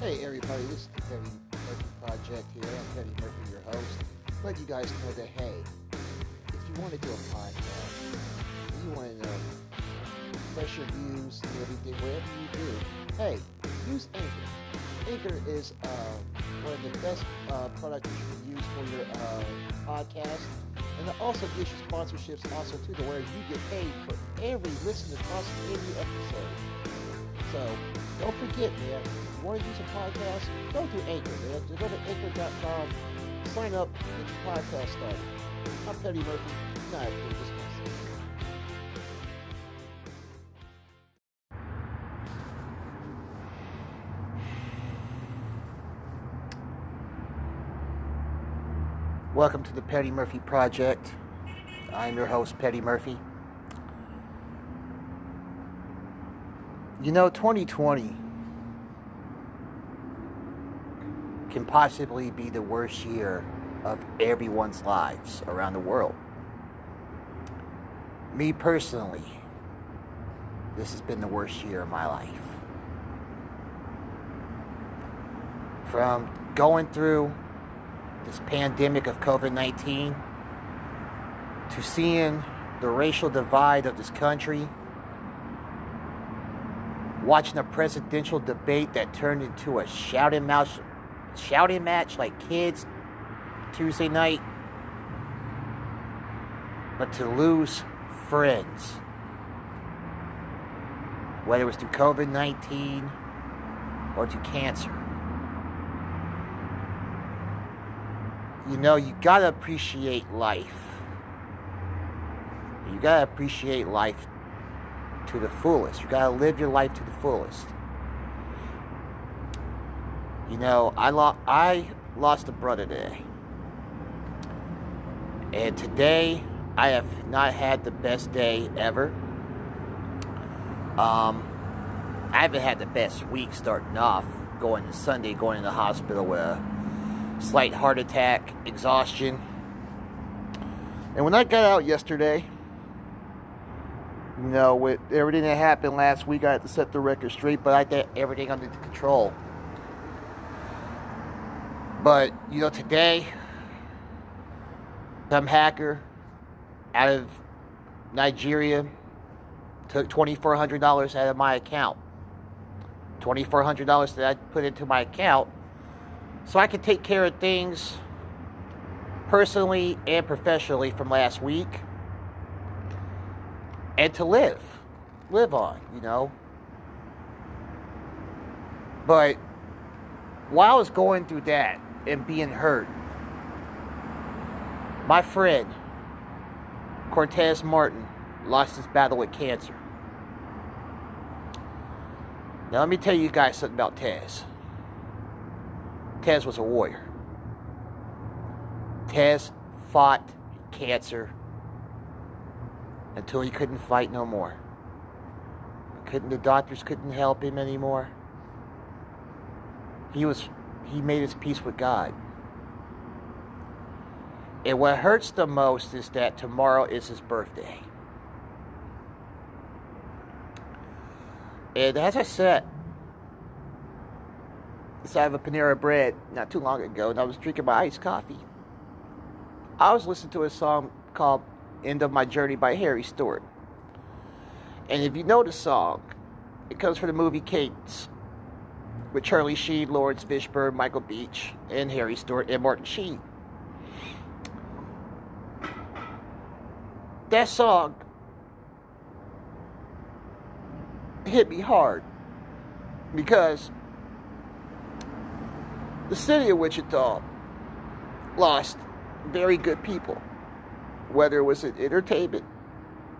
Hey everybody, this is the Petty Murphy Project here. I'm Petty Murphy, your host. Let you guys know that hey, if you want to do a podcast, you want to know your views and everything, whatever you do, hey, use Anchor. Anchor is uh, one of the best uh, products you can use for your uh, podcast. And it also gives you sponsorships also too, to where you get paid for every listen across every episode. So don't forget, man, want to use a podcast, go to Anchor. Just go to anchor.com, sign up, get your podcast started. I'm Petty Murphy. Not Welcome to the Petty Murphy Project. I'm your host, Petty Murphy. You know, 2020 can possibly be the worst year of everyone's lives around the world. Me personally, this has been the worst year of my life. From going through this pandemic of COVID 19 to seeing the racial divide of this country, watching a presidential debate that turned into a shouting match, shouting match like kids Tuesday night, but to lose friends, whether it was through COVID 19 or to cancer. you know, you gotta appreciate life. You gotta appreciate life to the fullest. You gotta live your life to the fullest. You know, I lost I lost a brother today. And today I have not had the best day ever. Um I haven't had the best week starting off, going to Sunday, going to the hospital with a slight heart attack, exhaustion. And when I got out yesterday, you know, with everything that happened last week, I had to set the record straight, but I got everything under control. But, you know, today, some hacker out of Nigeria took $2,400 out of my account. $2,400 that I put into my account so I could take care of things personally and professionally from last week and to live live on you know but while I was going through that and being hurt my friend Cortez Martin lost his battle with cancer now let me tell you guys something about Tez Tez was a warrior. Tez fought cancer until he couldn't fight no more. Couldn't the doctors couldn't help him anymore. He was he made his peace with God. And what hurts the most is that tomorrow is his birthday. And as I said, side of a Panera Bread not too long ago, and I was drinking my iced coffee. I was listening to a song called End of My Journey by Harry Stewart. And if you know the song, it comes from the movie Cadence with Charlie Sheen, Laurence Fishburne, Michael Beach, and Harry Stewart, and Martin Sheen. That song hit me hard because the city of Wichita lost very good people, whether it was in entertainment,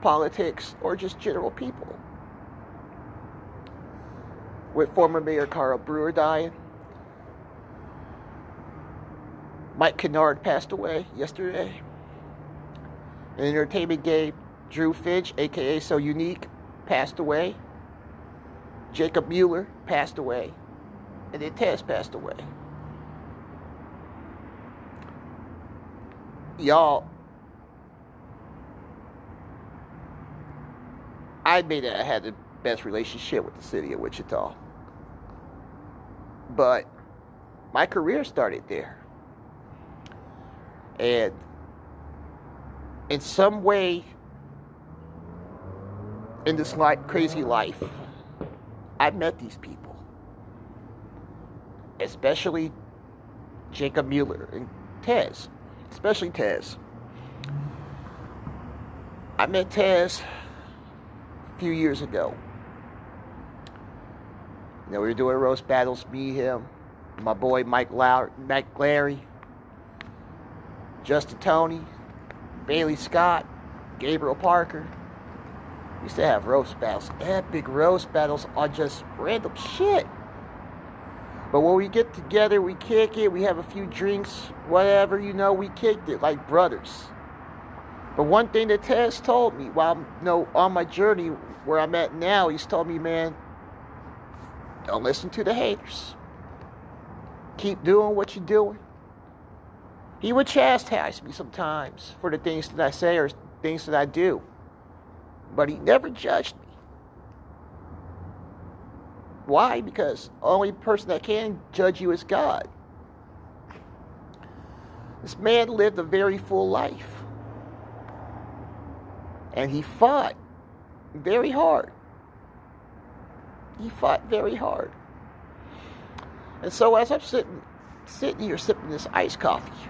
politics, or just general people. With former Mayor Carl Brewer dying, Mike Kennard passed away yesterday. In entertainment game, Drew Finch, aka So Unique, passed away. Jacob Mueller passed away. And then Tez passed away. y'all, I admit that I had the best relationship with the city of Wichita. but my career started there. And in some way, in this like crazy life, I met these people, especially Jacob Mueller and Tez, especially Tez. I met Tez a few years ago. You know, we were doing roast battles, me, him, my boy Mike, Low- Mike Larry, Justin Tony, Bailey Scott, Gabriel Parker. We used to have roast battles, epic roast battles on just random shit. But when we get together, we kick it, we have a few drinks, whatever, you know, we kicked it like brothers. But one thing that Tez told me while you know, on my journey where I'm at now, he's told me, man, don't listen to the haters. Keep doing what you're doing. He would chastise me sometimes for the things that I say or things that I do. But he never judged me. Why? Because only person that can judge you is God. This man lived a very full life. And he fought very hard. He fought very hard. And so as I'm sitting sitting here sipping this iced coffee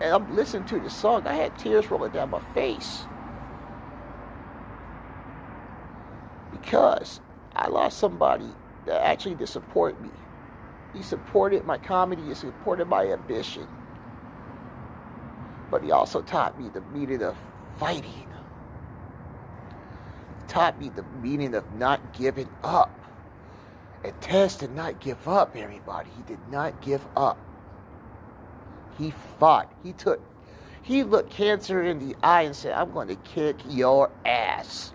and I'm listening to the song, I had tears rolling down my face. Because I lost somebody that actually did support me. He supported my comedy, he supported my ambition. But he also taught me the meaning of fighting. He taught me the meaning of not giving up. And Tez did not give up, everybody. He did not give up. He fought. He took, he looked cancer in the eye and said, I'm going to kick your ass.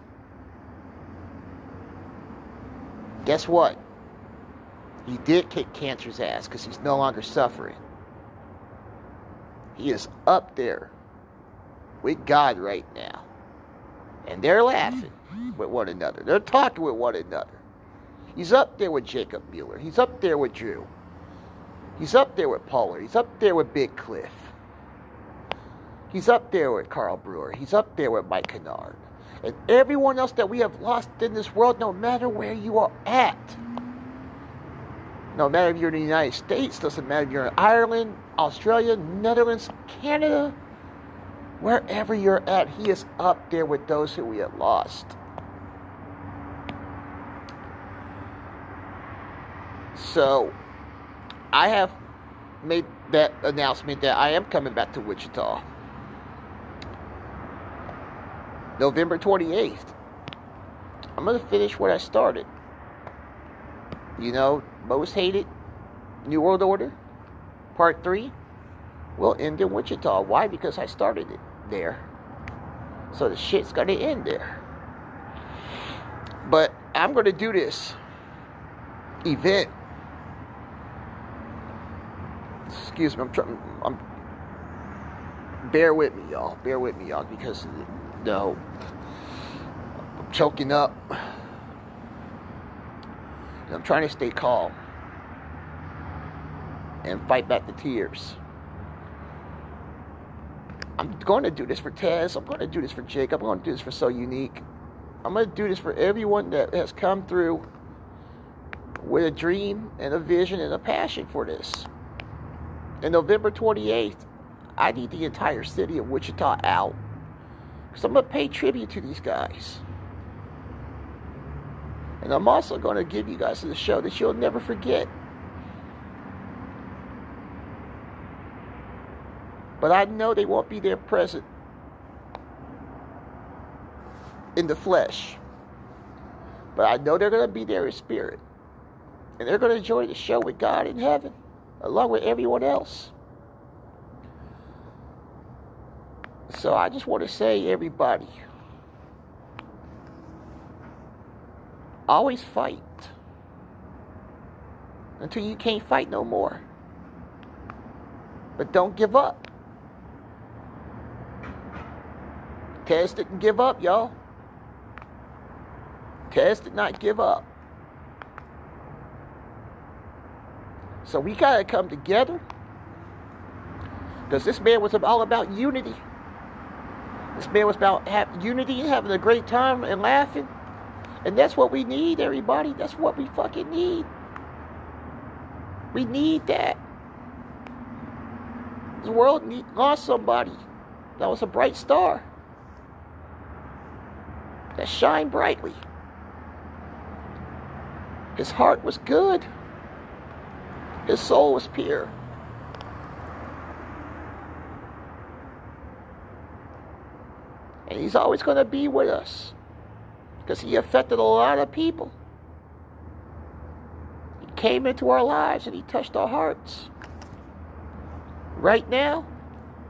Guess what? He did kick cancer's ass because he's no longer suffering. He is up there with God right now. And they're laughing with one another. They're talking with one another. He's up there with Jacob Mueller. He's up there with Drew. He's up there with Pollard. He's up there with Big Cliff. He's up there with Carl Brewer. He's up there with Mike Kennard. And everyone else that we have lost in this world, no matter where you are at. No matter if you're in the United States, doesn't matter if you're in Ireland, Australia, Netherlands, Canada, wherever you're at, he is up there with those who we have lost. So, I have made that announcement that I am coming back to Wichita. November 28th. I'm going to finish what I started. You know, most hated New World Order, Part 3, will end in Wichita. Why? Because I started it there. So the shit's going to end there. But I'm going to do this event excuse me, I'm trying, I'm, bear with me, y'all, bear with me, y'all, because, no, I'm choking up, and I'm trying to stay calm, and fight back the tears. I'm going to do this for Tez, I'm going to do this for Jake, I'm going to do this for So Unique, I'm going to do this for everyone that has come through with a dream and a vision and a passion for this. And November 28th, I need the entire city of Wichita out. Because I'm going to pay tribute to these guys. And I'm also going to give you guys a show that you'll never forget. But I know they won't be there present in the flesh. But I know they're going to be there in spirit. And they're going to enjoy the show with God in heaven along with everyone else. So I just want to say, everybody, always fight until you can't fight no more. But don't give up. Tez didn't give up, y'all. Tez did not give up. So we got to come together. Because this man was all about unity. This man was about unity, having a great time and laughing. And that's what we need, everybody. That's what we fucking need. We need that. The world need, lost somebody that was a bright star that shined brightly. His heart was good. His soul was pure. And he's always going to be with us because he affected a lot of people. He came into our lives and he touched our hearts. Right now,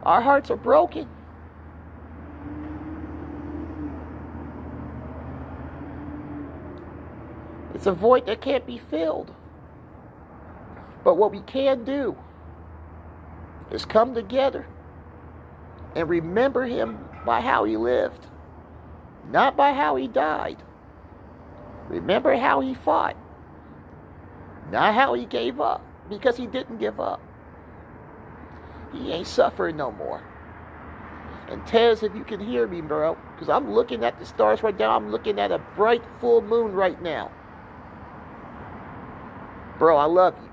our hearts are broken. It's a void that can't be filled. But what we can do is come together and remember him by how he lived, not by how he died. Remember how he fought, not how he gave up, because he didn't give up. He ain't suffering no more. And Tez, if you can hear me, bro, because I'm looking at the stars right now, I'm looking at a bright full moon right now. Bro, I love you.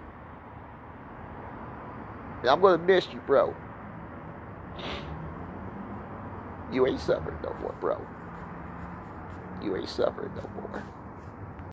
I'm gonna miss you, bro. You ain't suffering no more, bro. You ain't suffering no more.